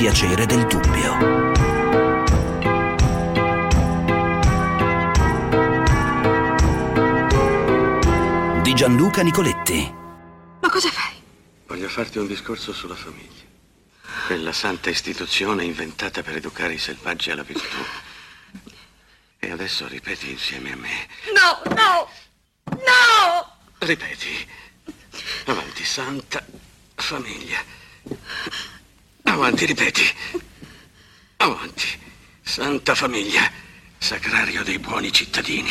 piacere del dubbio. Di Gianluca Nicoletti. Ma cosa fai? Voglio farti un discorso sulla famiglia. Quella santa istituzione inventata per educare i selvaggi alla virtù. E adesso ripeti insieme a me. No, no, no! Ripeti. Avanti, santa famiglia. Avanti, ripeti. Avanti, santa famiglia. Sacrario dei buoni cittadini.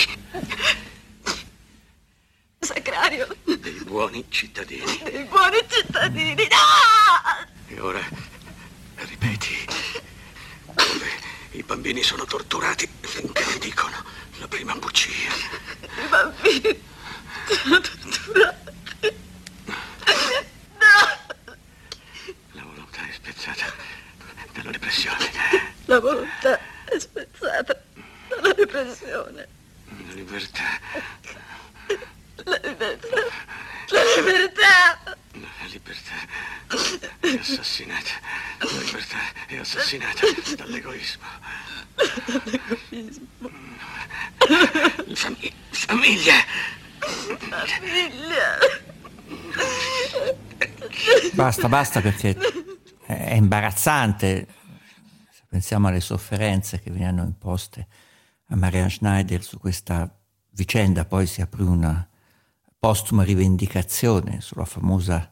Sacrario Dei buoni cittadini. dei buoni cittadini. No! E ora ripeti. Dove i bambini sono torturati finché vi dicono la prima bugia. I bambini sono torturati. Spezzata dalla repressione. La volontà è spezzata dalla repressione. La libertà. La libertà. La libertà. La libertà è assassinata. La libertà è assassinata dall'egoismo. Fami- famiglia! Figlia. Basta, basta perché è imbarazzante. Se pensiamo alle sofferenze che venirono imposte a Maria Schneider su questa vicenda, poi si aprì una postuma rivendicazione sulla famosa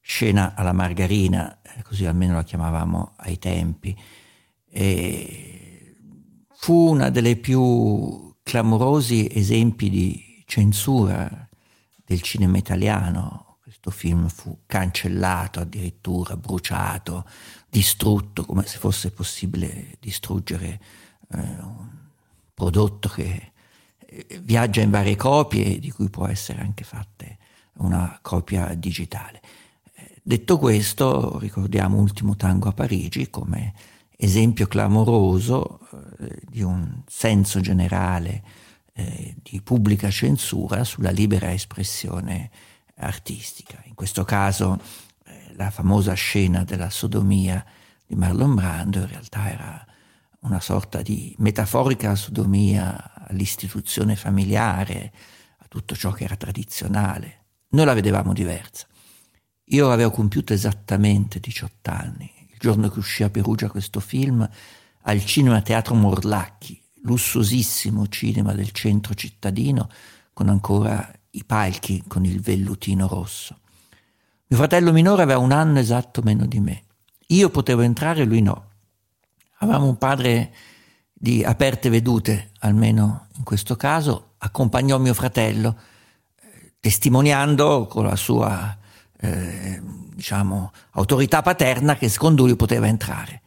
scena alla margarina, eh, così almeno la chiamavamo ai tempi. E fu una delle più clamorosi esempi di censura del cinema italiano. Questo film fu cancellato, addirittura bruciato, distrutto, come se fosse possibile distruggere eh, un prodotto che eh, viaggia in varie copie, di cui può essere anche fatta una copia digitale. Eh, Detto questo, ricordiamo Ultimo Tango a Parigi come esempio clamoroso eh, di un senso generale eh, di pubblica censura sulla libera espressione artistica. In questo caso eh, la famosa scena della sodomia di Marlon Brando in realtà era una sorta di metaforica sodomia all'istituzione familiare, a tutto ciò che era tradizionale. Noi la vedevamo diversa. Io avevo compiuto esattamente 18 anni, il giorno che uscì a Perugia questo film, al Cinema Teatro Morlacchi, lussuosissimo cinema del centro cittadino, con ancora i palchi con il vellutino rosso. Mio fratello minore aveva un anno esatto meno di me. Io potevo entrare, lui no. Avevamo un padre di aperte vedute, almeno in questo caso, accompagnò mio fratello, eh, testimoniando con la sua eh, diciamo, autorità paterna che secondo lui poteva entrare.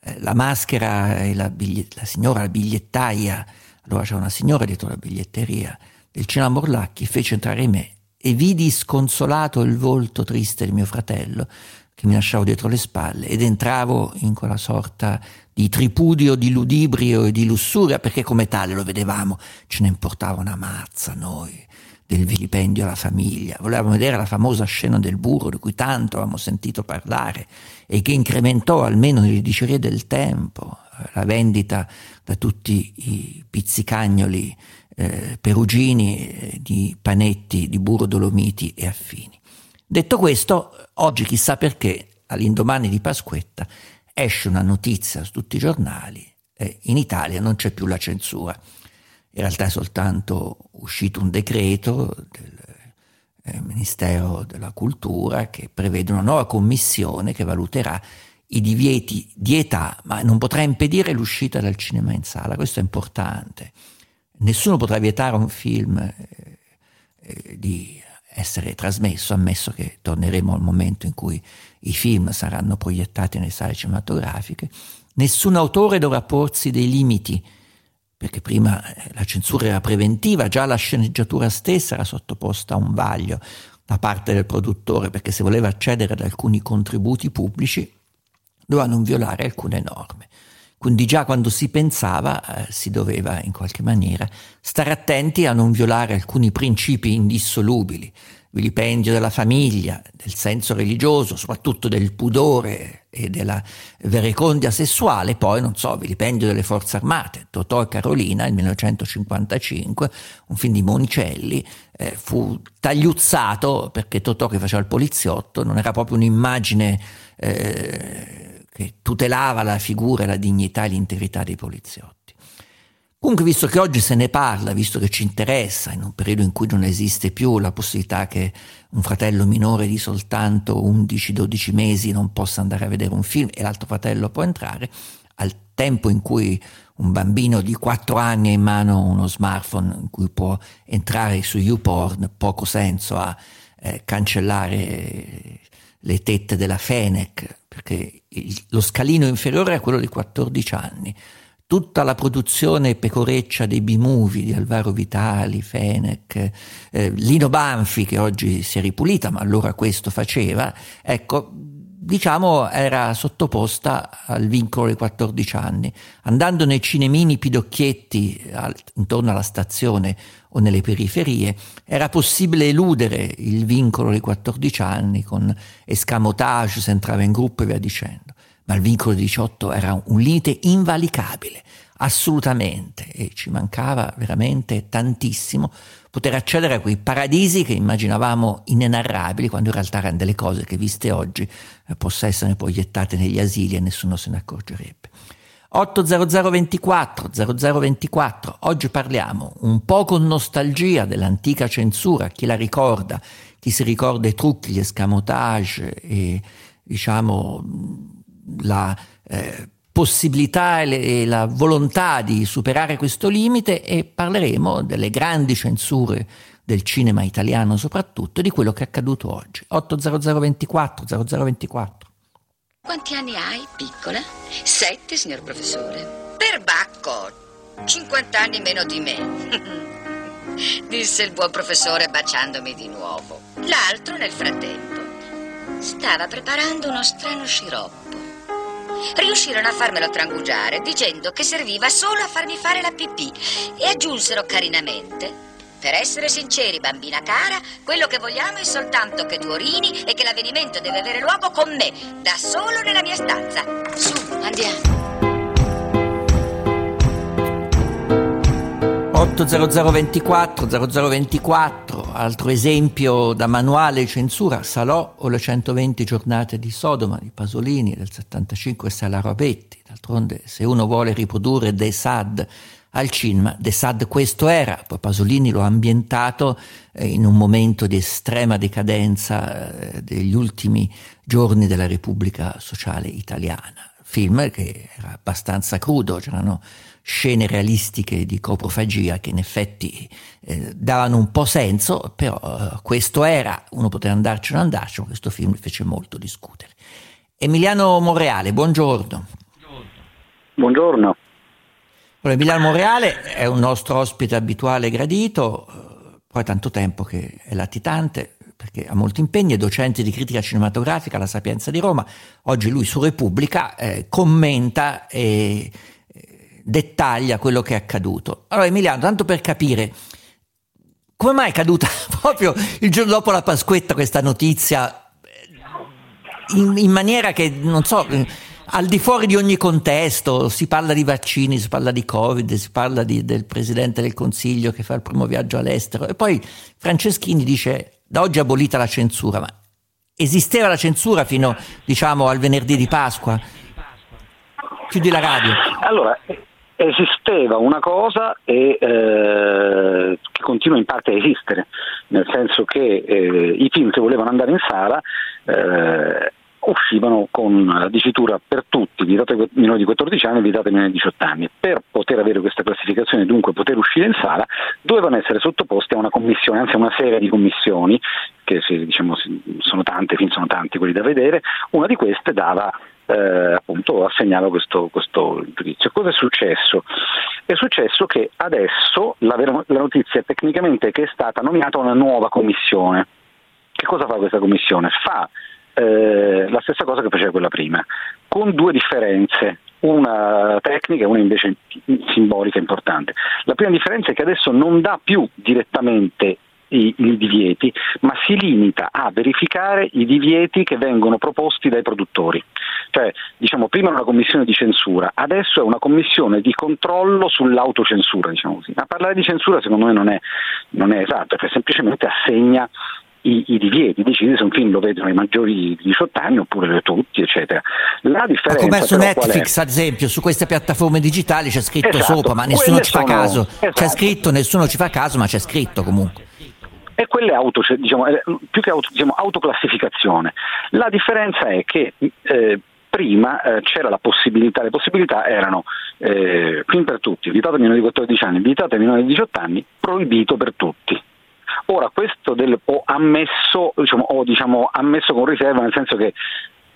Eh, la maschera e la, bigliet- la signora, la bigliettaia, allora c'era una signora dietro la biglietteria del cinema Morlacchi, fece entrare me e vidi sconsolato il volto triste di mio fratello che mi lasciavo dietro le spalle ed entravo in quella sorta di tripudio, di ludibrio e di lussuria, perché come tale lo vedevamo, ce ne importava una mazza noi del vilipendio alla famiglia. Volevamo vedere la famosa scena del burro di cui tanto avevamo sentito parlare e che incrementò almeno nelle dicerie del tempo la vendita da tutti i pizzicagnoli eh, perugini eh, di panetti di burro dolomiti e affini. Detto questo, oggi chissà perché, all'indomani di Pasquetta, esce una notizia su tutti i giornali e in Italia non c'è più la censura. In realtà è soltanto uscito un decreto del eh, Ministero della Cultura che prevede una nuova commissione che valuterà i divieti di età, ma non potrà impedire l'uscita dal cinema in sala. Questo è importante. Nessuno potrà vietare un film eh, eh, di essere trasmesso, ammesso che torneremo al momento in cui i film saranno proiettati nelle sale cinematografiche. Nessun autore dovrà porsi dei limiti, perché prima eh, la censura era preventiva, già la sceneggiatura stessa era sottoposta a un vaglio da parte del produttore, perché se voleva accedere ad alcuni contributi pubblici doveva non violare alcune norme. Quindi già quando si pensava eh, si doveva in qualche maniera stare attenti a non violare alcuni principi indissolubili vilipendio della famiglia, del senso religioso, soprattutto del pudore e della verecondia sessuale, poi, non so, vilipendio delle forze armate, Totò e Carolina, nel 1955, un film di Monicelli, eh, fu tagliuzzato perché Totò che faceva il poliziotto non era proprio un'immagine eh, che tutelava la figura, la dignità e l'integrità dei poliziotti. Comunque, visto che oggi se ne parla, visto che ci interessa, in un periodo in cui non esiste più la possibilità che un fratello minore di soltanto 11-12 mesi non possa andare a vedere un film e l'altro fratello può entrare, al tempo in cui un bambino di 4 anni ha in mano uno smartphone in cui può entrare su YouPorn, poco senso a eh, cancellare le tette della Fenec, perché il, lo scalino inferiore è quello di 14 anni tutta la produzione pecoreccia dei B-movie di Alvaro Vitali, Fenech, eh, Lino Banfi che oggi si è ripulita ma allora questo faceva, ecco, diciamo era sottoposta al vincolo dei 14 anni. Andando nei cinemini pidocchietti al, intorno alla stazione o nelle periferie, era possibile eludere il vincolo dei 14 anni con escamotage, si entrava in gruppo e via dicendo ma il vincolo 18 era un limite invalicabile, assolutamente, e ci mancava veramente tantissimo poter accedere a quei paradisi che immaginavamo inenarrabili, quando in realtà erano delle cose che viste oggi eh, possa essere poi negli asili e nessuno se ne accorgerebbe. 80024 0024, oggi parliamo un po' con nostalgia dell'antica censura, chi la ricorda, chi si ricorda i trucchi, gli escamotage e diciamo la eh, possibilità e, la volontà di superare questo limite e parleremo delle grandi censure del cinema italiano soprattutto e di quello che è accaduto oggi. 80024 0024. Quanti anni hai, piccola? Sette, signor professore. Perbacco, 50 anni meno di me. Disse il buon professore baciandomi di nuovo. L'altro, nel frattempo, stava preparando uno strano sciroppo riuscirono a farmelo trangugiare dicendo che serviva solo a farmi fare la pipì e aggiunsero carinamente per essere sinceri, bambina cara, quello che vogliamo è soltanto che tu orini e che l'avvenimento deve avere luogo con me, da solo nella mia stanza. Su, andiamo. 80024 0024, altro esempio da manuale di censura, Salò o le 120 giornate di Sodoma di Pasolini del 75 e Salarobetti. D'altronde se uno vuole riprodurre De Sad al cinema, De Sad questo era, poi Pasolini lo ha ambientato eh, in un momento di estrema decadenza eh, degli ultimi giorni della Repubblica Sociale Italiana. Film che era abbastanza crudo, c'erano scene realistiche di coprofagia che in effetti eh, davano un po' senso, però eh, questo era, uno poteva andarci o non andarci, ma questo film fece molto discutere. Emiliano Monreale, buongiorno. Buongiorno. Allora, Emiliano Monreale è un nostro ospite abituale gradito, eh, poi tanto tempo che è latitante, perché ha molti impegni, è docente di critica cinematografica alla Sapienza di Roma. Oggi lui su Repubblica eh, commenta e dettaglia quello che è accaduto. Allora Emiliano, tanto per capire, come mai è caduta proprio il giorno dopo la Pasquetta questa notizia eh, in, in maniera che, non so, eh, al di fuori di ogni contesto, si parla di vaccini, si parla di Covid, si parla di, del Presidente del Consiglio che fa il primo viaggio all'estero e poi Franceschini dice da oggi è abolita la censura, ma esisteva la censura fino diciamo al venerdì di Pasqua? Chiudi la radio. Allora, esisteva una cosa e, eh, che continua in parte a esistere, nel senso che eh, i film che volevano andare in sala eh, uscivano con la dicitura per tutti, vietate minori di 14 anni e vietate minori di 18 anni. Per poter avere questa classificazione, dunque poter uscire in sala, dovevano essere sottoposti a una commissione, anzi a una serie di commissioni, che diciamo, sono tante, film sono tanti quelli da vedere, una di queste dava eh, appunto assegnava questo, questo, giudizio. Cosa è successo? È successo che adesso la, vera, la notizia è tecnicamente che è stata nominata una nuova commissione. Che cosa fa questa commissione? Fa eh, la stessa cosa che faceva quella prima, con due differenze, una tecnica e una invece simbolica importante. La prima differenza è che adesso non dà più direttamente i, i, divieti, ma si limita a verificare i divieti che vengono proposti dai produttori. Cioè, diciamo, prima era una commissione di censura, adesso è una commissione di controllo sull'autocensura, diciamo così. Ma parlare di censura secondo me non è, non è esatto, perché semplicemente assegna i, i, divieti, decide se un film lo vedono i maggiori di 18 anni oppure tutti, eccetera. La differenza come su Netflix, ad esempio, su queste piattaforme digitali c'è scritto esatto, sopra, ma nessuno ci sono, fa caso. Esatto. C'è scritto, nessuno ci fa caso, ma c'è scritto comunque. E quelle auto, cioè, diciamo, più che auto, diciamo, autoclassificazione. La differenza è che eh, prima eh, c'era la possibilità, le possibilità erano eh, film per tutti, vietato minori di 14 anni, vietato minori di 18 anni, proibito per tutti. Ora questo del, ho ammesso, diciamo, ho diciamo, ammesso con riserva, nel senso che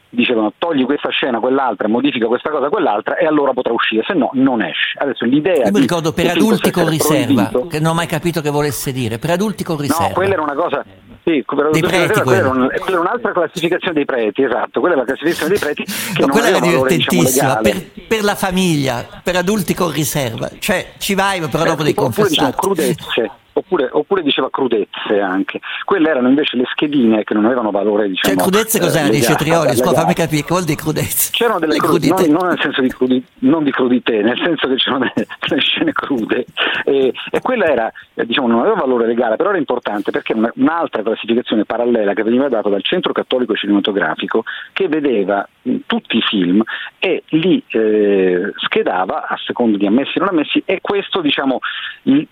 dicevano togli questa scena, quell'altra, modifica questa cosa, quell'altra e allora potrà uscire, se no non esce. Adesso l'idea Io mi ricordo per adulti con riserva, proibito, che non ho mai capito che volesse dire, per adulti con riserva. No, quella era una cosa sì, preti, quella, era un, quella, era un'altra classificazione dei preti, esatto, quella è la classificazione dei preti che non quella era valore, divertentissima, diciamo, per, per, la famiglia, per adulti con riserva, cioè ci vai però dopo devi confessare. Diciamo, crudezze, oppure, oppure, diceva crudezze anche. Quelle erano invece le schedine che non avevano valore, diciamo. Cioè crudezze cos'era? Eh, Dice Trioli, legate. fammi capire, che vuol dire crudezze? C'erano delle crudite, non, non, nel senso di crudite, non di crudité, nel senso che c'erano delle, delle scene crude e, e, quella era, eh, diciamo, non aveva valore legale, però era importante perché era un'altra classificazione parallela che veniva data dal Centro Cattolico Cinematografico che vedeva mh, tutti i film e li eh, schedava a secondo di ammessi e non ammessi e questo diciamo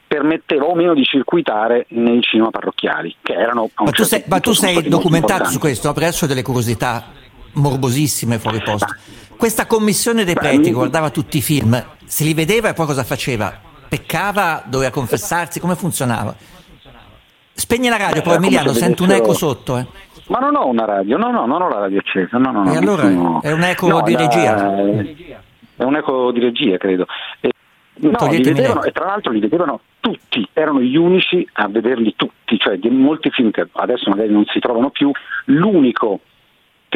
permetteva o meno di circuitare nei cinema parrocchiali che erano ma, certo tu sei, ma tu sei documentato su questo, perché adesso ho delle curiosità morbosissime fuori posto. Questa commissione dei preti guardava tutti i film, se li vedeva e poi cosa faceva? Peccava, doveva confessarsi, come funzionava? Spegne la radio, poi Emiliano, sento un eco sotto. Eh. Ma non ho una radio, no, no, non ho la radio accesa. No, no, no, e allora sono... è un eco no, di la... regia? È un eco di regia, credo. E... No, li vedevano, e tra l'altro li vedevano tutti, erano gli unici a vederli tutti, cioè di molti film che adesso magari non si trovano più, l'unico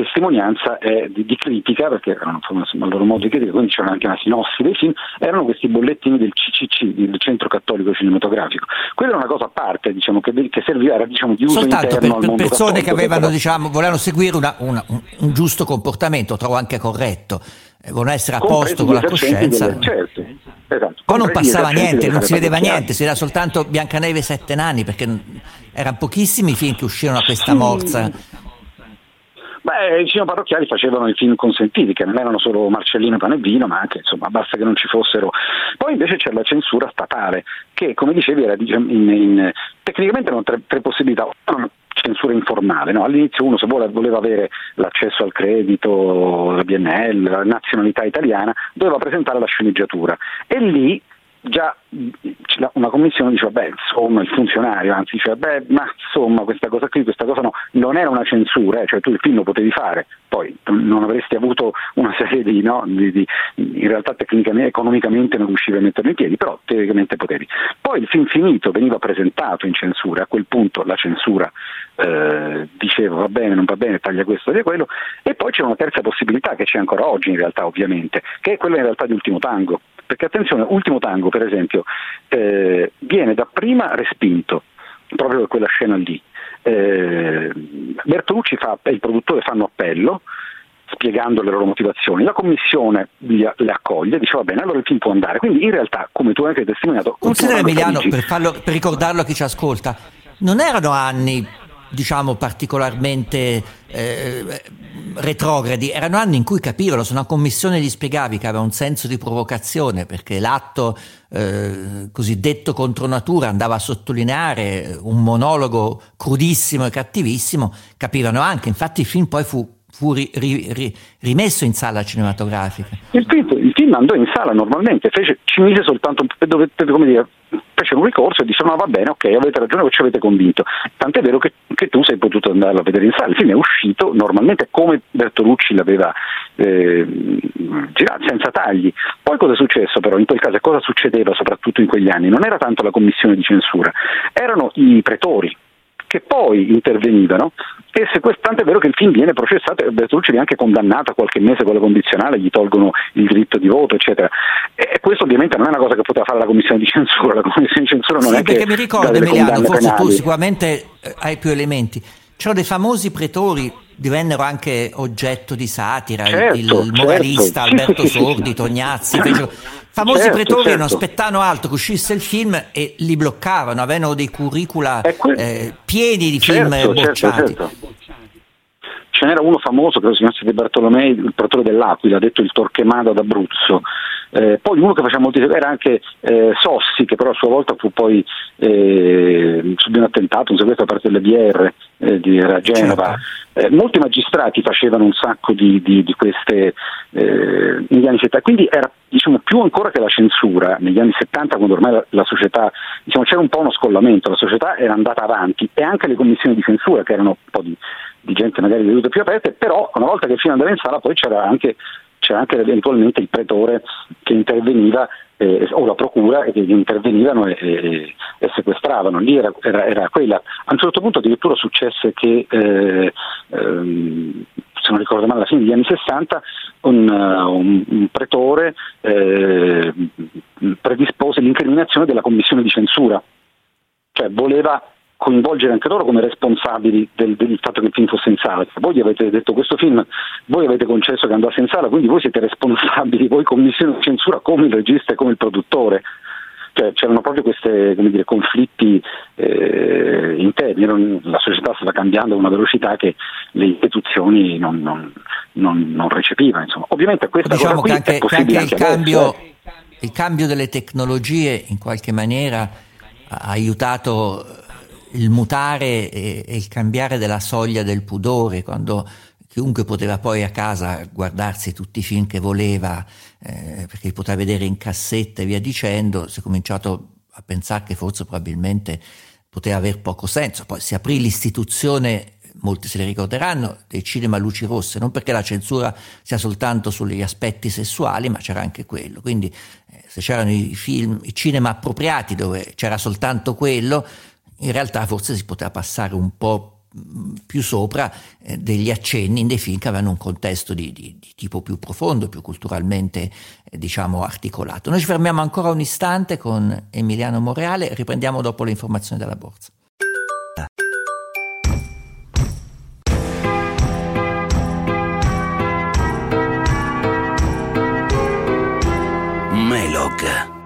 testimonianza è di, di, critica, perché erano insomma, il loro modo di critica, quindi c'era anche una sinossi dei film, erano questi bollettini del CCC, del Centro Cattolico Cinematografico. Quella era una cosa a parte, diciamo, che, che serviva, era diciamo, di uso Soltanto interno per, per persone che avevano, però... diciamo, volevano seguire una, una, un, un, giusto comportamento, trovo anche corretto, volevano essere a posto con la coscienza. Delle, certo, esatto. Poi non passava niente, non si vedeva niente, si vedeva soltanto Biancaneve e Sette Nani, perché erano pochissimi i film che uscirono a questa morsa. Beh, i cinema parrocchiali facevano i film consentiti, che non erano solo Marcellino e Pane e Vino, ma anche, insomma, basta che non ci fossero. Poi invece c'è la censura statale, che come dicevi era diciamo, in, in, tecnicamente erano tre, tre possibilità. Censura informale, no? all'inizio uno se voleva avere l'accesso al credito, la BNL, la nazionalità italiana, doveva presentare la sceneggiatura e lì già una commissione diceva beh insomma il funzionario anzi diceva beh ma insomma questa cosa qui questa cosa no non era una censura eh, cioè tu il film lo potevi fare. Poi non avresti avuto una serie di no di, di, in realtà tecnicamente economicamente non riuscivi a metterlo in piedi però teoricamente potevi. Poi il film finito veniva presentato in censura a quel punto la censura eh, diceva va bene non va bene taglia questo taglia quello e poi c'è una terza possibilità che c'è ancora oggi in realtà ovviamente che è quella in realtà di ultimo tango perché attenzione, Ultimo Tango per esempio eh, viene dapprima respinto proprio per quella scena lì. Eh, Bertolucci fa, e il produttore fanno appello spiegando le loro motivazioni. La commissione le accoglie, dice va bene, allora il film può andare. Quindi in realtà, come tu hai anche testimoniato... Considera Emiliano, per, farlo, per ricordarlo a chi ci ascolta, non erano anni diciamo particolarmente eh, retrogradi, erano anni in cui capivano, se una commissione gli spiegavi che aveva un senso di provocazione perché l'atto eh, cosiddetto contro natura andava a sottolineare un monologo crudissimo e cattivissimo, capivano anche, infatti il film poi fu fu ri, ri, ri, rimesso in sala cinematografica. Il film, il film, andò in sala normalmente, fece, ci mise soltanto dovete, come dire, fece un ricorso e disse no va bene, ok, avete ragione, ci avete convinto. Tant'è vero che, che, tu sei potuto andarlo a vedere in sala. Il film è uscito normalmente come Bertolucci l'aveva eh, girato, senza tagli. Poi cosa è successo però in quel caso cosa succedeva soprattutto in quegli anni? Non era tanto la commissione di censura, erano i pretori che poi intervenivano e se tant'è vero che il film viene processato e Bertolucci viene anche condannato a qualche mese con la condizionale, gli tolgono il diritto di voto, eccetera. E questo ovviamente non è una cosa che poteva fare la commissione di censura, la commissione di censura non sì, è perché che mi ricordo Emiliano, forse penali. tu sicuramente eh, hai più elementi. C'erano dei famosi pretori divennero anche oggetto di satira, certo, il, il moralista certo. Alberto Sordi, Tognazzi, fecero, famosi certo, pretori certo. non aspettavano altro che uscisse il film e li bloccavano, avevano dei curricula que- eh, pieni di certo, film bocciati. Ce n'era uno famoso, credo si chiamasse De Bartolomei, il pretore dell'Aquila, detto il Torquemada d'Abruzzo. Eh, poi uno che faceva molti era anche eh, Sossi, che però a sua volta fu poi eh, subì un attentato, un sequestro da parte delle BR eh, di era Genova. Certo. molti magistrati facevano un sacco di, di, di queste eh, negli anni 70, quindi era diciamo, più ancora che la censura negli anni 70 quando ormai la, la società diciamo, c'era un po' uno scollamento, la società era andata avanti e anche le commissioni di censura che erano un po' di, di gente magari vedute più aperte, però una volta che il film andava in sala poi c'era anche c'era anche eventualmente il pretore che interveniva eh, o la procura che intervenivano e, e, e sequestravano, lì era, era, era, quella. A un certo punto addirittura successe che, eh, ehm, se non ricordo male, alla fine degli anni 60 un, un, un pretore eh, predispose l'incriminazione della commissione di censura, cioè voleva coinvolgere anche loro come responsabili del, del, fatto che il film fosse in sala. Voi gli avete detto questo film, voi avete concesso che andasse in sala, quindi voi siete responsabili, voi commissione di censura come il regista e come il produttore. Cioè, c'erano proprio questi conflitti eh, interni, non, la società stava cambiando a una velocità che le istituzioni non, non, non recepivano. Insomma. Ovviamente questa diciamo cosa che anche, che anche, anche il, cambio, adesso, eh. il cambio delle tecnologie in qualche maniera ha aiutato il mutare e, e, il cambiare della soglia del pudore, quando chiunque poteva poi a casa guardarsi tutti i film che voleva, eh, perché li poteva vedere in cassetta e via dicendo, si è cominciato a pensare che forse probabilmente poteva aver poco senso. Poi si aprì l'istituzione, molti se ne ricorderanno, dei cinema luci rosse, non perché la censura sia soltanto sugli aspetti sessuali, ma c'era anche quello. Quindi eh, se c'erano i film, i cinema appropriati dove c'era soltanto quello, in realtà forse si poteva passare un po' più sopra eh, degli accenni in dei film che avevano un contesto di, di, di tipo più profondo, più culturalmente eh, diciamo articolato. Noi ci fermiamo ancora un istante con Emiliano Moreale, riprendiamo dopo le informazioni della borsa. Melog.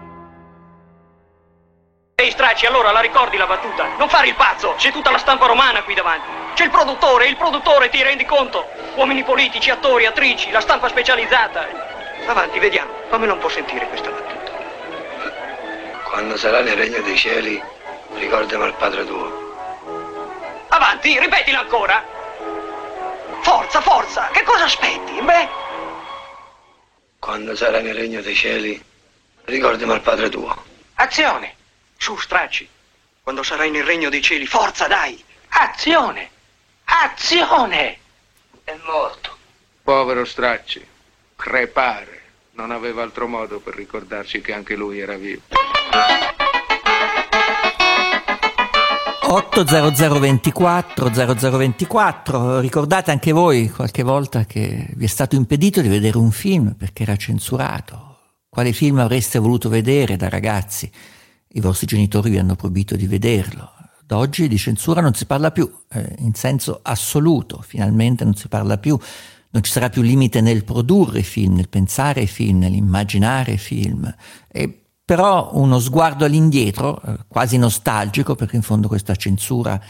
Ehi stracci, allora la ricordi la battuta? Non fare il pazzo, c'è tutta la stampa romana qui davanti. C'è il produttore, il produttore, ti rendi conto? Uomini politici, attori, attrici, la stampa specializzata. Avanti, vediamo, fammela un po' sentire questa battuta. Quando sarà nel regno dei cieli, ricordami al padre tuo. Avanti, ripetila ancora. Forza, forza, che cosa aspetti? Beh, Quando sarà nel regno dei cieli, ricordami al padre tuo. azione. Su, stracci. Quando sarai nel regno dei cieli, forza, dai. Azione. Azione. È morto. Povero Stracci, crepare. Non aveva altro modo per ricordarci che anche lui era vivo. 80024 0024 ricordate anche voi qualche volta che vi è stato impedito di vedere un film perché era censurato quale film avreste voluto vedere da ragazzi i vostri genitori vi hanno proibito di vederlo da oggi di censura non si parla più eh, in senso assoluto finalmente non si parla più non ci sarà più limite nel produrre film, nel pensare film, nell'immaginare film. E però uno sguardo all'indietro, eh, quasi nostalgico, perché in fondo questa censura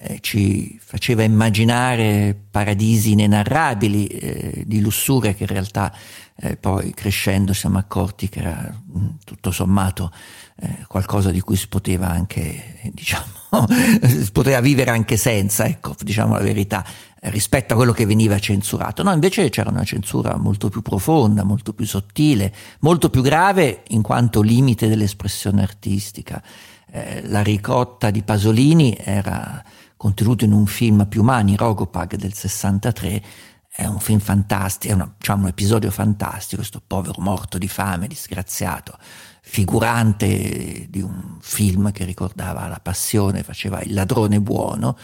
eh, ci faceva immaginare paradisi inenarrabili eh, di lussuria che in realtà eh, poi crescendo siamo accorti che era mh, tutto sommato eh, qualcosa di cui si poteva anche, diciamo, si poteva vivere anche senza, ecco, diciamo la verità, eh, rispetto a quello che veniva censurato. No, invece c'era una censura molto più profonda, molto più sottile, molto più grave in quanto limite dell'espressione artistica. Eh, la ricotta di Pasolini era contenuto in un film più mani, Rogopag del 63, è un film fantastico, è una, diciamo, un episodio fantastico, questo povero morto di fame, disgraziato, figurante di un film che ricordava la passione, faceva il ladrone buono,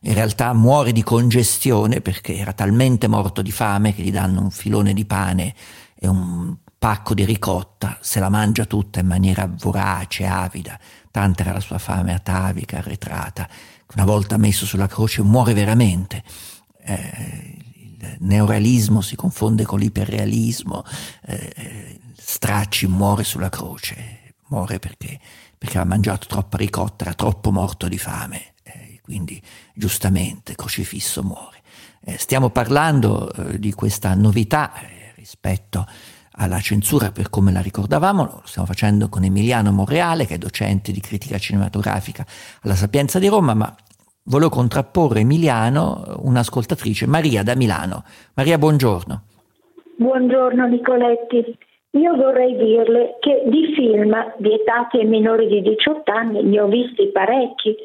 in realtà muore di congestione perché era talmente morto di fame che gli danno un filone di pane e un pacco di ricotta, se la mangia tutta in maniera vorace, avida, tanta era la sua fame atavica, arretrata. Una volta messo sulla croce muore veramente. Eh, neorealismo si confonde con l'iperrealismo. Eh, Stracci muore sulla croce, muore perché, perché aveva mangiato troppa ricotta, era troppo morto di fame. Eh, quindi giustamente crocifisso muore. Eh, stiamo parlando eh, di questa novità eh, rispetto alla censura per come la ricordavamo, lo stiamo facendo con Emiliano Monreale che è docente di critica cinematografica alla Sapienza di Roma, ma volevo contrapporre Emiliano un'ascoltatrice, Maria da Milano. Maria, buongiorno. Buongiorno Nicoletti. Io vorrei dirle che di film vietati ai minori di 18 anni ne ho visti parecchi.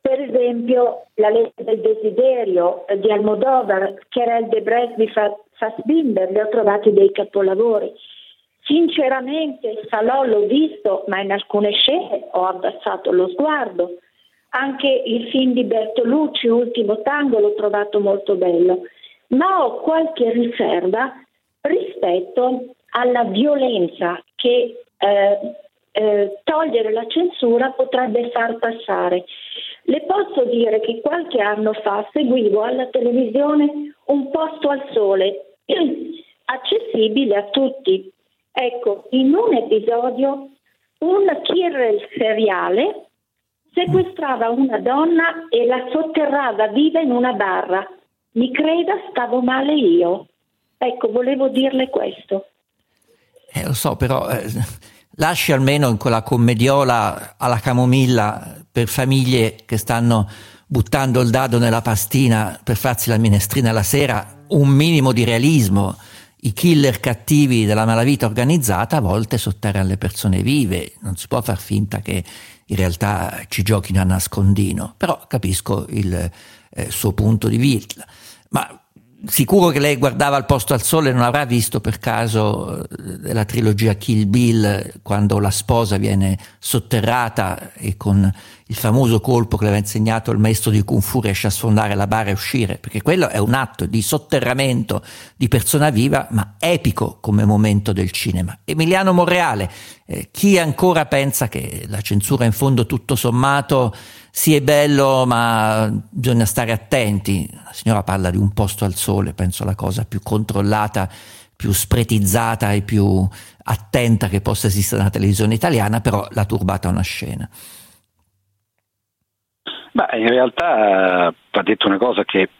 Per esempio La legge del desiderio di Almodovar, il Debrecht di Fassbinder, le ho trovati dei capolavori. Sinceramente Salò l'ho visto, ma in alcune scene ho abbassato lo sguardo. Anche il film di Bertolucci, Ultimo Tango, l'ho trovato molto bello, ma ho qualche riserva rispetto alla violenza che eh, eh, togliere la censura potrebbe far passare. Le posso dire che qualche anno fa seguivo alla televisione un posto al sole, accessibile a tutti. Ecco, in un episodio un killer seriale sequestrava una donna e la sotterrava viva in una barra. Mi creda, stavo male io. Ecco, volevo dirle questo. Eh, lo so, però eh, lasci almeno in quella commediola alla camomilla per famiglie che stanno buttando il dado nella pastina per farsi la minestrina la sera un minimo di realismo. I killer cattivi della malavita organizzata a volte sotterrano le persone vive, non si può far finta che in realtà ci giochino a nascondino, però capisco il eh, suo punto di vista. Ma sicuro che lei guardava al posto al sole e non avrà visto per caso eh, la trilogia Kill Bill quando la sposa viene sotterrata e con il famoso colpo che aveva insegnato il maestro di Kung Fu riesce a sfondare la bara e uscire, perché quello è un atto di sotterramento di persona viva, ma epico come momento del cinema. Emiliano Monreale, eh, chi ancora pensa che la censura in fondo tutto sommato sì bello, ma bisogna stare attenti. La signora parla di un posto al sole, penso la cosa più controllata, più spretizzata e più attenta che possa esistere nella televisione italiana, però l'ha turbata una scena. Beh, in realtà va detto una cosa che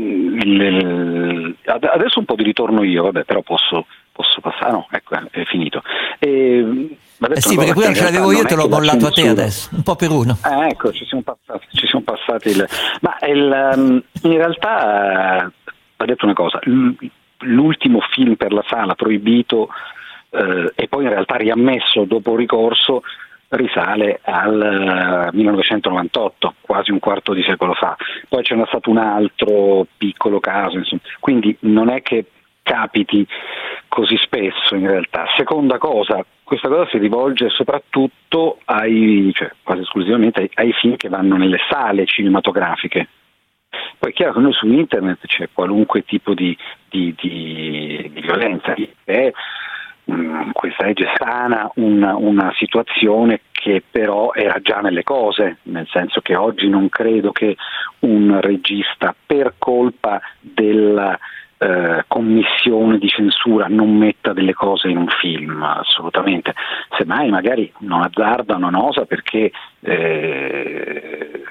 mm, adesso un po' di ritorno io, vabbè, però posso, posso passare, no, ecco, è finito. E, eh sì, perché prima ce l'avevo io, te l'ho bollato a te adesso, un po' per uno. Eh, ecco, ci siamo passati. Ci siamo passati il... Ma il, um, in realtà uh, va detto una cosa, l'ultimo film per la sala proibito uh, e poi in realtà riammesso dopo ricorso risale al 1998, eh, quasi un quarto di secolo fa. Poi c'è stato un altro piccolo caso, insomma. quindi non è che capiti così spesso in realtà. Seconda cosa, questa cosa si rivolge soprattutto ai, cioè quasi esclusivamente ai, ai film che vanno nelle sale cinematografiche. Poi è chiaro che noi su internet c'è qualunque tipo di, di, di, di violenza, è Mm, questa legge sana una, una, situazione che però era già nelle cose, nel senso che oggi non credo che un regista per colpa della eh, commissione di censura non metta delle cose in un film, assolutamente. Semmai magari non azzarda, non osa perché eh,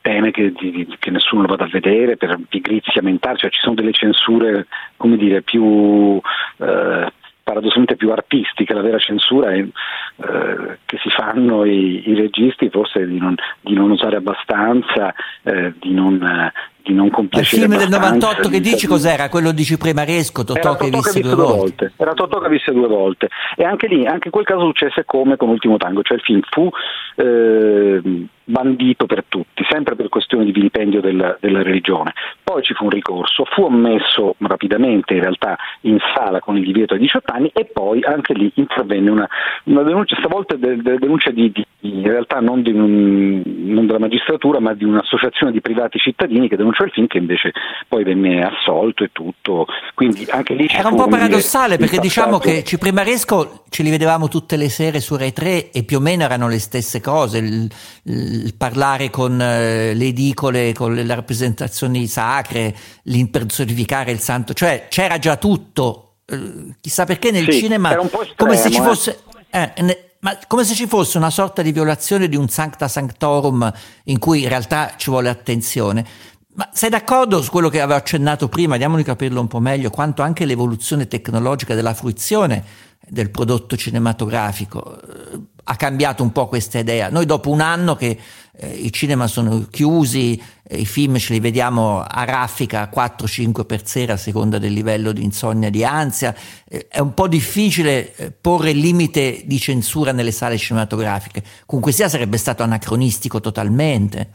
teme che, di, che, nessuno lo vada a vedere per pigrizia mentale, cioè ci sono delle censure come dire, più eh, paradossalmente più artistiche, la vera censura è eh, che si fanno i, i registi forse di non, di non, usare abbastanza, eh, di non, di non compiacere Il film del 98 che dici cos'era? Quello di Cipremaresco, Totò che visse due volte. volte. Era Totò che visse due volte. E anche lì, anche in quel caso successe come con Ultimo Tango, cioè il film fu eh, bandito per tutti, sempre per questione di vilipendio del, della religione. Poi ci fu un ricorso, fu ammesso rapidamente in realtà in sala con il divieto ai 18 anni e poi anche lì intervenne una, una denuncia, stavolta de, de, denuncia di, di, in realtà non, di un, non, della magistratura ma di un'associazione di privati cittadini che denunciò il film che invece poi venne assolto e tutto. Quindi anche lì Era un po' paradossale perché diciamo che Ciprimaresco ce li vedevamo tutte le sere su Rai 3 e più o meno erano le stesse cose, il, il parlare con eh, le edicole, con le rappresentazioni sacre, l'impersonificare il santo, cioè c'era già tutto, eh, chissà perché nel sì, cinema estremo, come se ci fosse... Eh, ne, ma come se ci fosse una sorta di violazione di un sancta sanctorum in cui in realtà ci vuole attenzione. Ma sei d'accordo su quello che avevo accennato prima? Diamo di capirlo un po' meglio, quanto anche l'evoluzione tecnologica della fruizione del prodotto cinematografico eh, ha cambiato un po' questa idea. Noi dopo un anno che eh, i cinema sono chiusi, eh, i film ce li vediamo a raffica 4-5 per sera a seconda del livello di insonnia di ansia, eh, è un po' difficile eh, porre limite di censura nelle sale cinematografiche. Comunque sia sarebbe stato anacronistico totalmente.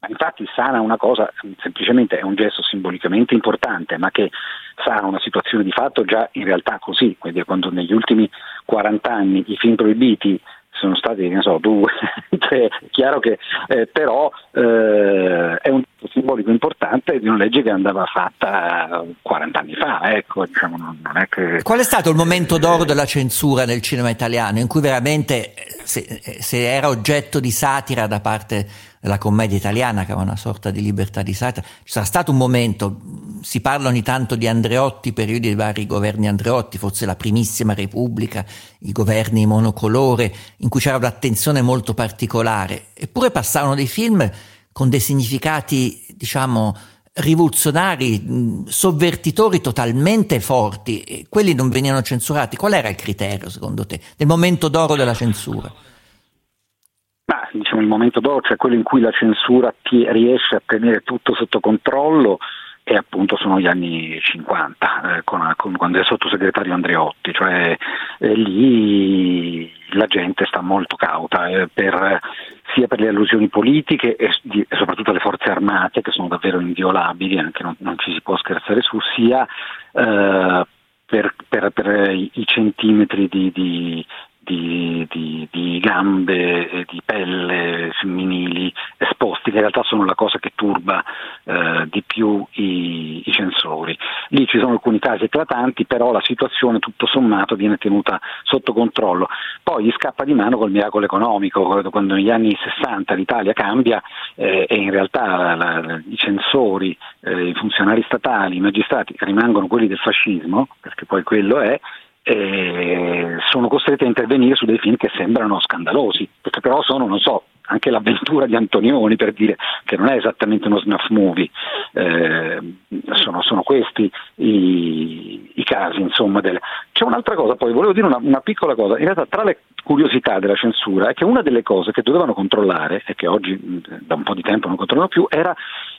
Ma infatti sana una cosa, semplicemente è un gesto simbolicamente importante, ma che sana una situazione di fatto già in realtà così, quindi quando negli ultimi 40 anni i film proibiti sono stati, ne so, due, tre, è chiaro che eh, però eh, è un simbolico importante di una legge che andava fatta 40 anni fa, ecco, diciamo, non, non è che... Qual è stato il momento d'oro della censura nel cinema italiano, in cui veramente se, se era oggetto di satira da parte della commedia italiana, che aveva una sorta di libertà di satira, ci sarà stato un momento, si parla ogni tanto di Andreotti, periodi dei vari governi Andreotti, forse la primissima Repubblica, i governi monocolore, in cui c'era un'attenzione molto particolare, eppure passavano dei film con dei significati, diciamo, rivoluzionari, sovvertitori totalmente forti, e quelli non venivano censurati. Qual era il criterio, secondo te, del momento d'oro della censura? Diciamo il momento d'oro, cioè quello in cui la censura riesce a tenere tutto sotto controllo e appunto sono gli anni 50, eh, con, con, quando è sottosegretario Andreotti, cioè eh, lì la gente sta molto cauta eh, per, sia per le allusioni politiche e, di, e, soprattutto le forze armate che sono davvero inviolabili, anche non, non ci si può scherzare su, sia eh, per, per, per, i centimetri di, di, di, di, di gambe e di pelle femminili esposti, che in realtà sono la cosa che turba eh, di più i, i, censori. Lì ci sono alcuni casi eclatanti, però la situazione tutto sommato viene tenuta sotto controllo. Poi gli scappa di mano col miracolo economico, quando negli anni 60 l'Italia cambia eh, e in realtà la, la, i censori, eh, i funzionari statali, i magistrati rimangono quelli del fascismo, perché poi quello è, eh, sono costretti a intervenire su dei film che sembrano scandalosi, perché però sono, non so, anche l'avventura di Antonioni per dire che non è esattamente uno snuff movie, eh, sono, sono, questi i, i casi. Insomma, del... C'è un'altra cosa, poi volevo dire una, una, piccola cosa, in realtà tra le curiosità della censura è che una delle cose che dovevano controllare e che oggi da un po' di tempo non controllano più era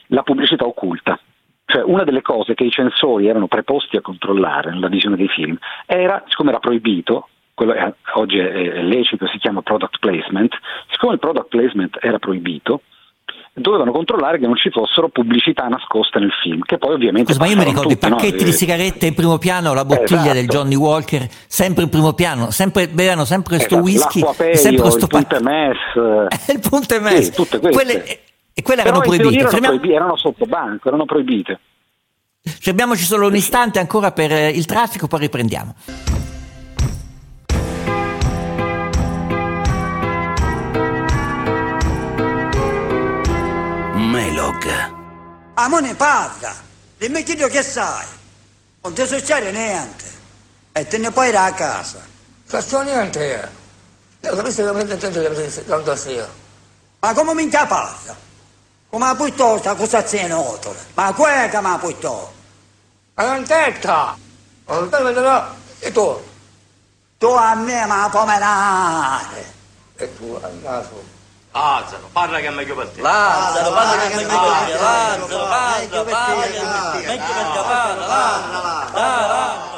la pubblicità occulta. Cioè, una delle cose che i censori erano preposti a controllare nella visione dei film era, siccome era proibito, quello è, oggi è lecito, si chiama product placement, siccome il product placement era proibito, dovevano controllare che non ci fossero pubblicità nascoste nel film, che poi ovviamente... Ma io mi ricordo tutte, i pacchetti no? di sigarette in primo piano, la bottiglia esatto. del Johnny Walker, sempre in primo piano, sempre, bevano sempre questo esatto. whisky, Peio, sempre questo il punte mess, il punte mess, sì. Quelle, e quelle erano proibite. Erano, Fermiamo... proibite, erano sotto banco, erano proibite. Fermiamoci solo un istante ancora per eh, il traffico, poi riprendiamo. Melog. A me ne parla, dimmi che che sai. Non ti succede niente. E te ne puoi a casa. Faccio niente. Io capisco che mi intendo tanto sia. Ma come mi parla? Come piuttosto cosa c'è notole? Ma quella che mi piuttosto? Ma non tetta! Non tetta, e tu? Tu a me ma pomenare! E tu al naso? Lazzaro, parla che è meglio per te. Lazzaro, parla che è meglio per te. Lazzaro, parla, parla che è meglio per te. Parla, parla, parla.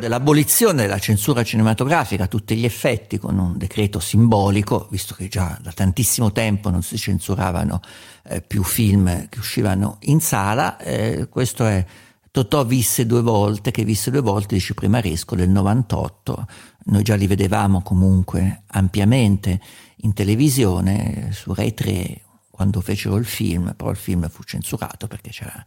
Dell'abolizione della censura cinematografica a tutti gli effetti con un decreto simbolico, visto che già da tantissimo tempo non si censuravano eh, più film che uscivano in sala. Eh, questo è Totò visse due volte, che visse due volte di Ciprimaresco del 98. Noi già li vedevamo comunque ampiamente in televisione su Rai 3 quando fecero il film, però il film fu censurato perché c'era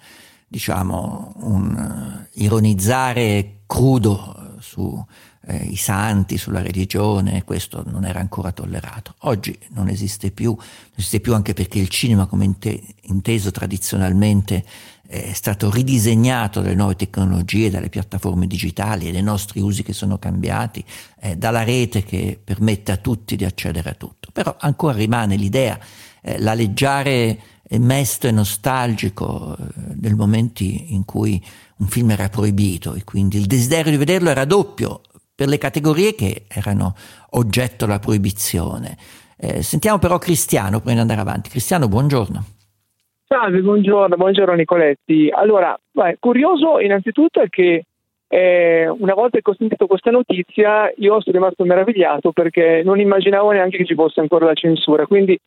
diciamo un uh, ironizzare crudo sui eh, santi, sulla religione, questo non era ancora tollerato. Oggi non esiste più, non esiste più anche perché il cinema come inte- inteso tradizionalmente è stato ridisegnato dalle nuove tecnologie, dalle piattaforme digitali e dai nostri usi che sono cambiati, eh, dalla rete che permette a tutti di accedere a tutto. Però ancora rimane l'idea, eh, l'alleggiare mesto e nostalgico eh, del momento in cui un film era proibito e quindi il desiderio di vederlo era doppio per le categorie che erano oggetto della proibizione. Eh, sentiamo però Cristiano prima di andare avanti. Cristiano, buongiorno. Salve, buongiorno, buongiorno Nicoletti. Allora, beh, curioso innanzitutto è che eh, una volta che ho sentito questa notizia io sono rimasto meravigliato perché non immaginavo neanche che ci fosse ancora la censura, quindi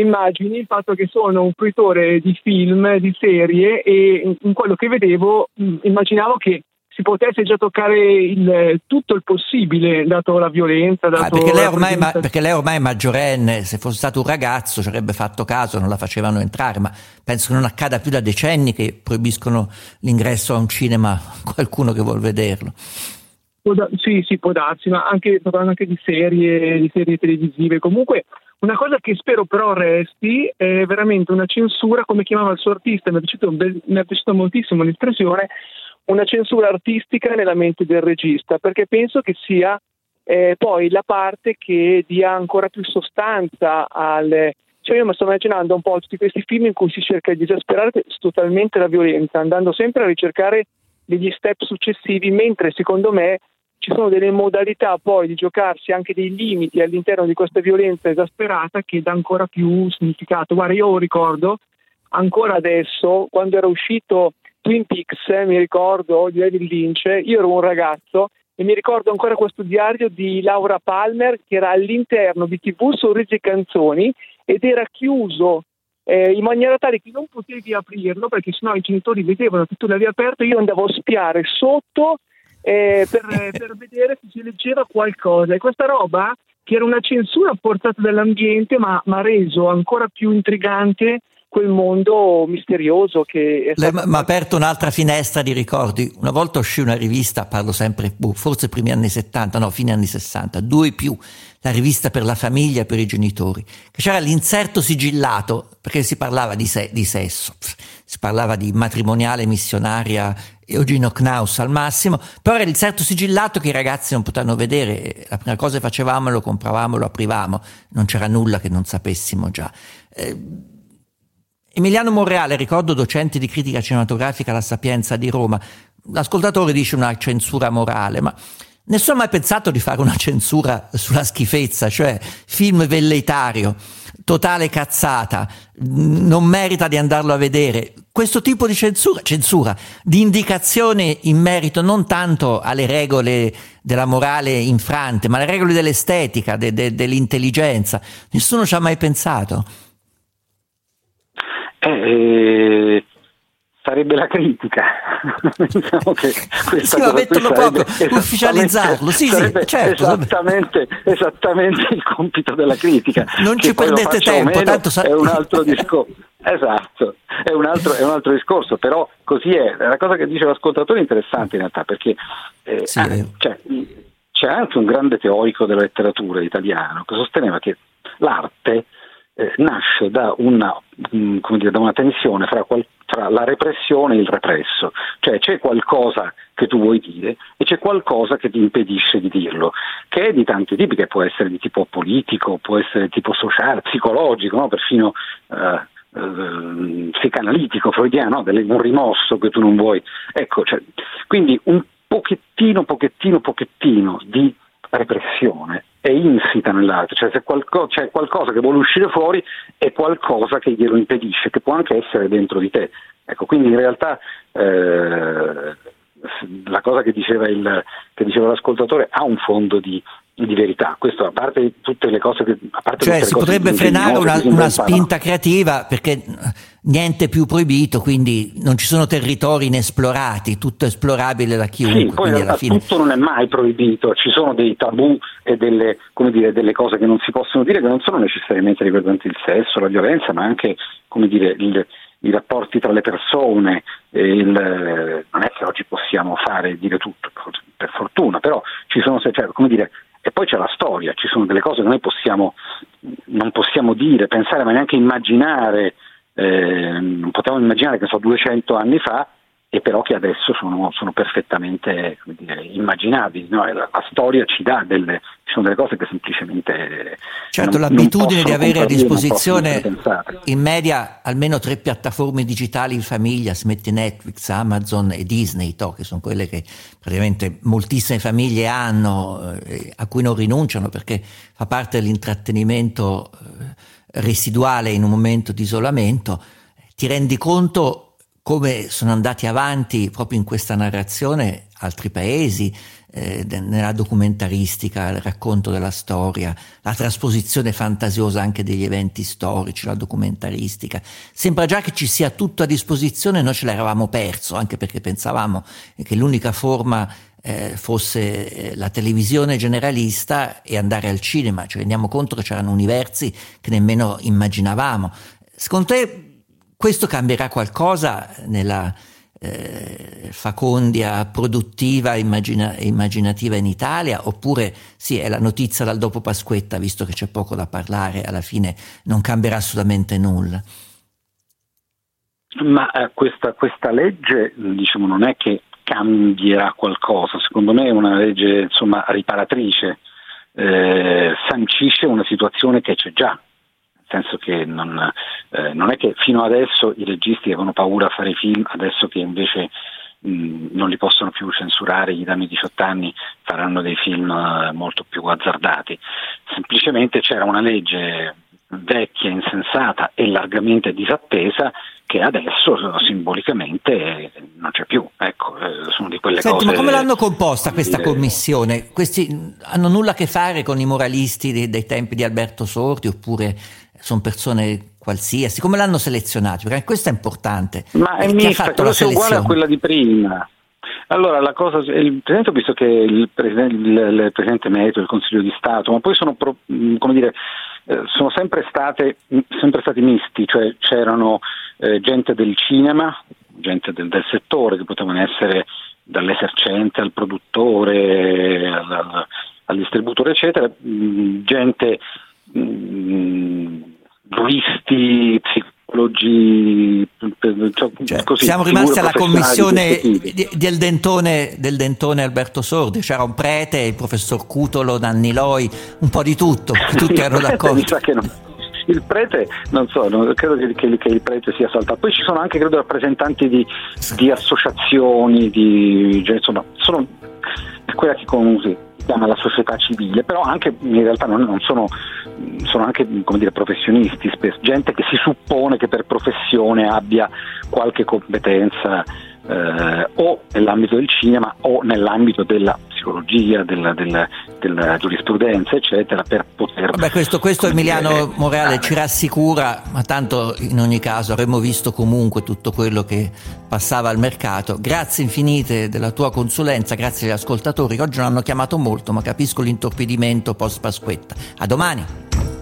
immagini il fatto che sono un fruitore di film, di serie e in quello che vedevo immaginavo che si potesse già toccare il, tutto il possibile, dato la violenza. Dato ah, perché, lei ormai, ma, perché, lei ormai, è maggiorenne, se fosse stato un ragazzo ci avrebbe fatto caso, non la facevano entrare, ma penso che non accada più da decenni che proibiscono l'ingresso a un cinema a qualcuno che vuole vederlo. Da, sì, sì, può darsi, ma anche, parlando anche di serie, di serie televisive. Comunque, una cosa che spero però resti è veramente una censura, come chiamava il suo artista, mi è è piaciuto moltissimo l'espressione, una censura artistica nella mente del regista, perché penso che sia eh, poi la parte che dia ancora più sostanza alle... Cioè io mi sto immaginando un po' tutti questi film in cui si cerca di esasperare totalmente la violenza, andando sempre a ricercare degli step successivi, mentre secondo me ci sono delle modalità poi di giocarsi anche dei limiti all'interno di questa violenza esasperata che dà ancora più significato. Guarda, io ricordo ancora adesso, quando era uscito Twin Peaks, eh, mi ricordo, di David Lynch, io ero un ragazzo e mi ricordo ancora questo diario di Laura Palmer che era all'interno di TV Sorrisi e Canzoni ed era chiuso eh, in maniera tale che non potevi aprirlo perché sennò i genitori vedevano che tu l'avevi aperto io andavo a spiare sotto eh, per, per vedere se si leggeva qualcosa. E questa roba che era una censura portata dall'ambiente ma ha reso ancora più intrigante quel mondo misterioso che... Lei mi ha aperto un'altra finestra di ricordi. Una volta uscì una rivista, parlo sempre, boh, forse primi anni 70, no, fine anni 60, due più, la rivista per la famiglia e per i genitori, che c'era l'inserto sigillato, perché si parlava di, se, di sesso, si parlava di matrimoniale missionaria Eugenio Knaus al massimo, però era l'inserto sigillato che i ragazzi non potevano vedere, la prima cosa che facevamo lo compravamo, lo aprivamo, non c'era nulla che non sapessimo già. Eh, Emiliano Monreale, ricordo docente di critica cinematografica alla Sapienza di Roma, l'ascoltatore dice una censura morale, ma nessuno ha mai pensato di fare una censura sulla schifezza, cioè film velleitario, totale cazzata, non merita di andarlo a vedere. Questo tipo di censura, censura, di indicazione in merito non tanto alle regole della morale infrante, ma alle regole dell'estetica, de, de, dell'intelligenza, nessuno ci ha mai pensato. Eh, sarebbe la critica. diciamo che sì, ma metterlo proprio, ufficializzarlo, sì, sì, certo. Esattamente, esattamente, il compito della critica. Non ci prendete tempo, meno, tanto sa- è un altro discorso. Esatto, è un, altro, è un, altro, discorso, però così è. La cosa che dice l'ascoltatore è interessante in realtà, perché eh, sì, eh, cioè, c'è anche un grande teorico della letteratura italiano che sosteneva che l'arte eh, nasce da una, mh, mm, dire, da una tensione fra, qual- tra, la repressione e il represso, cioè c'è qualcosa che tu vuoi dire e c'è qualcosa che ti impedisce di dirlo, che è di tanti tipi, che può essere di tipo politico, può essere di tipo sociale, psicologico, no? perfino eh, eh, psicanalitico, freudiano, no? un rimosso che tu non vuoi. Ecco, cioè, quindi un pochettino, pochettino, pochettino di repressione è insita nell'arte, cioè se qualco, c'è qualcosa che vuole uscire fuori è qualcosa che glielo impedisce, che può anche essere dentro di te. Ecco, quindi in realtà eh, la cosa che diceva, il, che diceva l'ascoltatore ha un fondo di, di verità. Questo a parte tutte le cose che... A parte cioè si potrebbe frenare una, una, spinta creativa perché niente più proibito, quindi non ci sono territori inesplorati, tutto è esplorabile da chiunque. Sì, poi alla fine... tutto non è mai proibito, ci sono dei tabù e delle, dire, delle, cose che non si possono dire che non sono necessariamente riguardanti il sesso, la violenza, ma anche dire, il, i rapporti tra le persone, il, non è che oggi possiamo fare e dire tutto, per fortuna, però ci sono, cioè, come dire, e poi c'è la storia, ci sono delle cose che noi possiamo, non possiamo dire, pensare, ma neanche immaginare, eh, non potevamo immaginare che so 200 anni fa, e però che adesso sono, sono perfettamente dire, immaginabili. No? La, la, storia ci dà delle, ci sono delle cose che semplicemente... Certo, non, l'abitudine non di avere a disposizione in media almeno tre piattaforme digitali in famiglia, smetti Netflix, Amazon e Disney, to, che sono quelle che praticamente moltissime famiglie hanno, eh, a cui non rinunciano perché fa parte dell'intrattenimento eh, residuale in un momento di isolamento, ti rendi conto come sono andati avanti proprio in questa narrazione altri paesi, eh, nella documentaristica, il racconto della storia, la trasposizione fantasiosa anche degli eventi storici, la documentaristica. Sembra già che ci sia tutto a disposizione, noi ce l'eravamo perso, anche perché pensavamo che l'unica forma eh, fosse eh, la televisione generalista e andare al cinema, ci rendiamo conto che c'erano universi che nemmeno immaginavamo. Secondo te questo cambierà qualcosa nella eh, facondia produttiva immagina- immaginativa in Italia? Oppure sì, è la notizia dal dopo Pasquetta, visto che c'è poco da parlare, alla fine non cambierà assolutamente nulla? Ma eh, questa, questa, legge diciamo, non è che cambierà qualcosa, secondo me è una legge insomma, riparatrice, eh, sancisce una situazione che c'è già, nel senso che non, eh, non, è che fino adesso i registi avevano paura a fare film, adesso che invece mh, non li possono più censurare, gli danno 18 anni, faranno dei film uh, molto più azzardati. Semplicemente c'era una legge vecchia, insensata e largamente disattesa che adesso simbolicamente non c'è più. Ecco, eh, sono di quelle Senti, cose. Ma come l'hanno composta questa commissione? Questi hanno nulla a che fare con i moralisti dei, dei tempi di Alberto Sordi oppure sono persone qualsiasi? Come l'hanno selezionato? Perché questo è importante. Ma è mista, credo sia uguale a quella di prima. Allora, la cosa, il Presidente, ho visto che il Presidente, il, il presidente Merito, il Consiglio di Stato, ma poi sono, pro, come dire, eh, sono sempre, state, sempre stati misti, cioè c'erano eh, gente del cinema, gente del, del, settore, che potevano essere dall'esercente al produttore, al, al, distributore, eccetera, mh, gente mh, giuristi, psicologi, cioè, così, siamo rimasti alla commissione del dentone, del dentone, Alberto Sordi, c'era un prete, il professor Cutolo, Nanni Loi, un po' di tutto, tutti erano d'accordo. Il prete, non so, non, credo che, che, che, il prete sia saltato. Poi ci sono anche, credo, rappresentanti di, di associazioni, di, cioè, insomma, sono quella che comunque chiama la società civile, però anche in realtà non, non sono, sono, anche dire, professionisti, gente che si suppone che per professione abbia qualche competenza eh, o nell'ambito del cinema o nell'ambito della psicologia, della, della, della giurisprudenza, eccetera, per poter... Vabbè, questo, questo Emiliano Morale ci rassicura, ma tanto in ogni caso avremmo visto comunque tutto quello che passava al mercato. Grazie infinite della tua consulenza, grazie agli ascoltatori che oggi non hanno chiamato molto, ma capisco l'intorpidimento post Pasquetta. A domani!